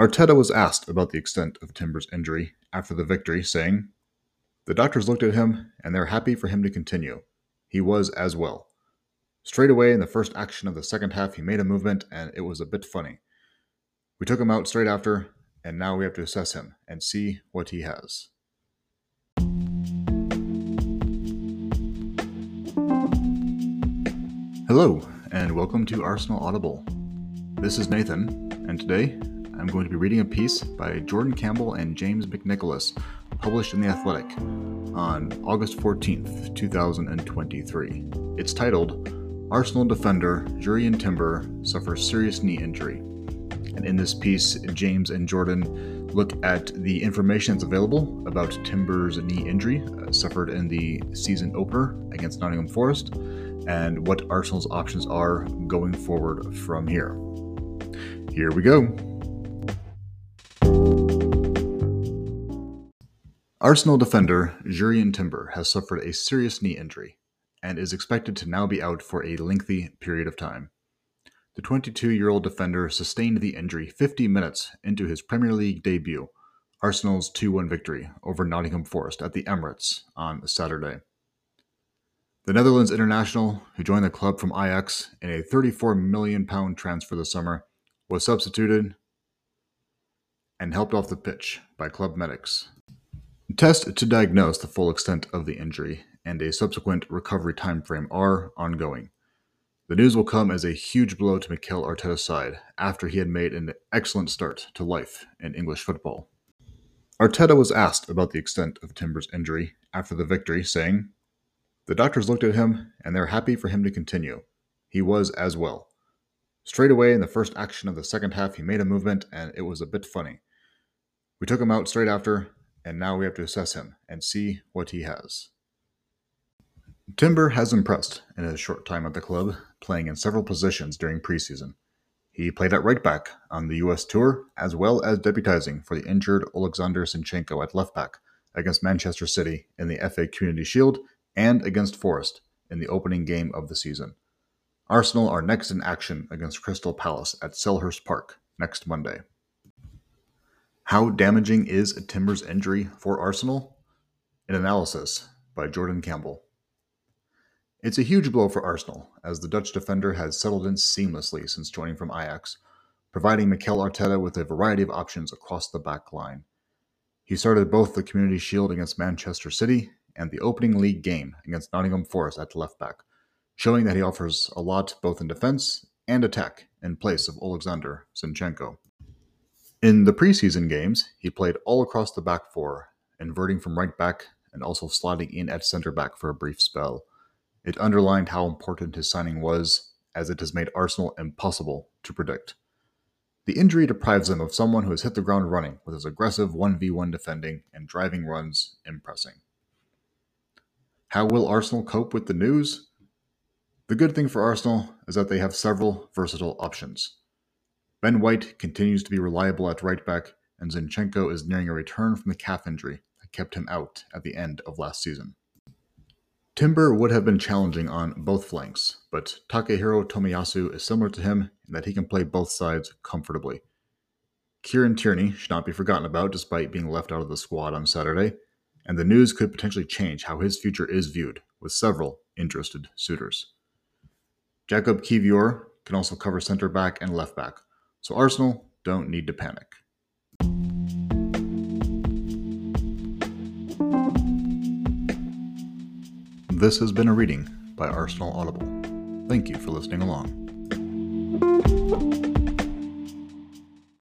Arteta was asked about the extent of Timber's injury after the victory, saying, The doctors looked at him and they're happy for him to continue. He was as well. Straight away in the first action of the second half, he made a movement and it was a bit funny. We took him out straight after, and now we have to assess him and see what he has. Hello, and welcome to Arsenal Audible. This is Nathan, and today I'm going to be reading a piece by Jordan Campbell and James McNicholas, published in The Athletic on August 14th, 2023. It's titled Arsenal defender Jurrien Timber suffers serious knee injury. And in this piece, James and Jordan look at the information that's available about Timber's knee injury uh, suffered in the season opener against Nottingham Forest and what Arsenal's options are going forward from here. Here we go. Arsenal defender Jurrien Timber has suffered a serious knee injury and is expected to now be out for a lengthy period of time. The 22 year old defender sustained the injury 50 minutes into his Premier League debut, Arsenal's 2 1 victory over Nottingham Forest at the Emirates on Saturday. The Netherlands international, who joined the club from Ajax in a £34 million transfer this summer, was substituted and helped off the pitch by club medics. Tests to diagnose the full extent of the injury and a subsequent recovery timeframe are ongoing. The news will come as a huge blow to Mikel Arteta's side after he had made an excellent start to life in English football. Arteta was asked about the extent of Timber's injury after the victory, saying, the doctors looked at him and they're happy for him to continue. He was as well. Straight away in the first action of the second half, he made a movement and it was a bit funny. We took him out straight after, and now we have to assess him and see what he has. Timber has impressed in his short time at the club, playing in several positions during preseason. He played at right back on the US tour, as well as debuting for the injured Alexander Zinchenko at left back against Manchester City in the FA Community Shield and against Forest in the opening game of the season. Arsenal are next in action against Crystal Palace at Selhurst Park next Monday. How damaging is a Timber's injury for Arsenal? An analysis by Jordan Campbell. It's a huge blow for Arsenal, as the Dutch defender has settled in seamlessly since joining from Ajax, providing Mikel Arteta with a variety of options across the back line. He started both the Community Shield against Manchester City and the opening league game against Nottingham Forest at left back, showing that he offers a lot both in defense and attack in place of Alexander Zinchenko. In the preseason games, he played all across the back four, inverting from right back and also sliding in at center back for a brief spell. It underlined how important his signing was, as it has made Arsenal impossible to predict. The injury deprives him of someone who has hit the ground running with his aggressive 1v1 defending and driving runs impressing. How will Arsenal cope with the news? The good thing for Arsenal is that they have several versatile options. Ben White continues to be reliable at right back, and Zinchenko is nearing a return from the calf injury that kept him out at the end of last season. Timber would have been challenging on both flanks, but Takehiro Tomiyasu is similar to him in that he can play both sides comfortably. Kieran Tierney should not be forgotten about despite being left out of the squad on Saturday, and the news could potentially change how his future is viewed, with several interested suitors. Jacob Kiwior can also cover center back and left back, so Arsenal don't need to panic. This has been a reading by Arsenal Audible. Thank you for listening along.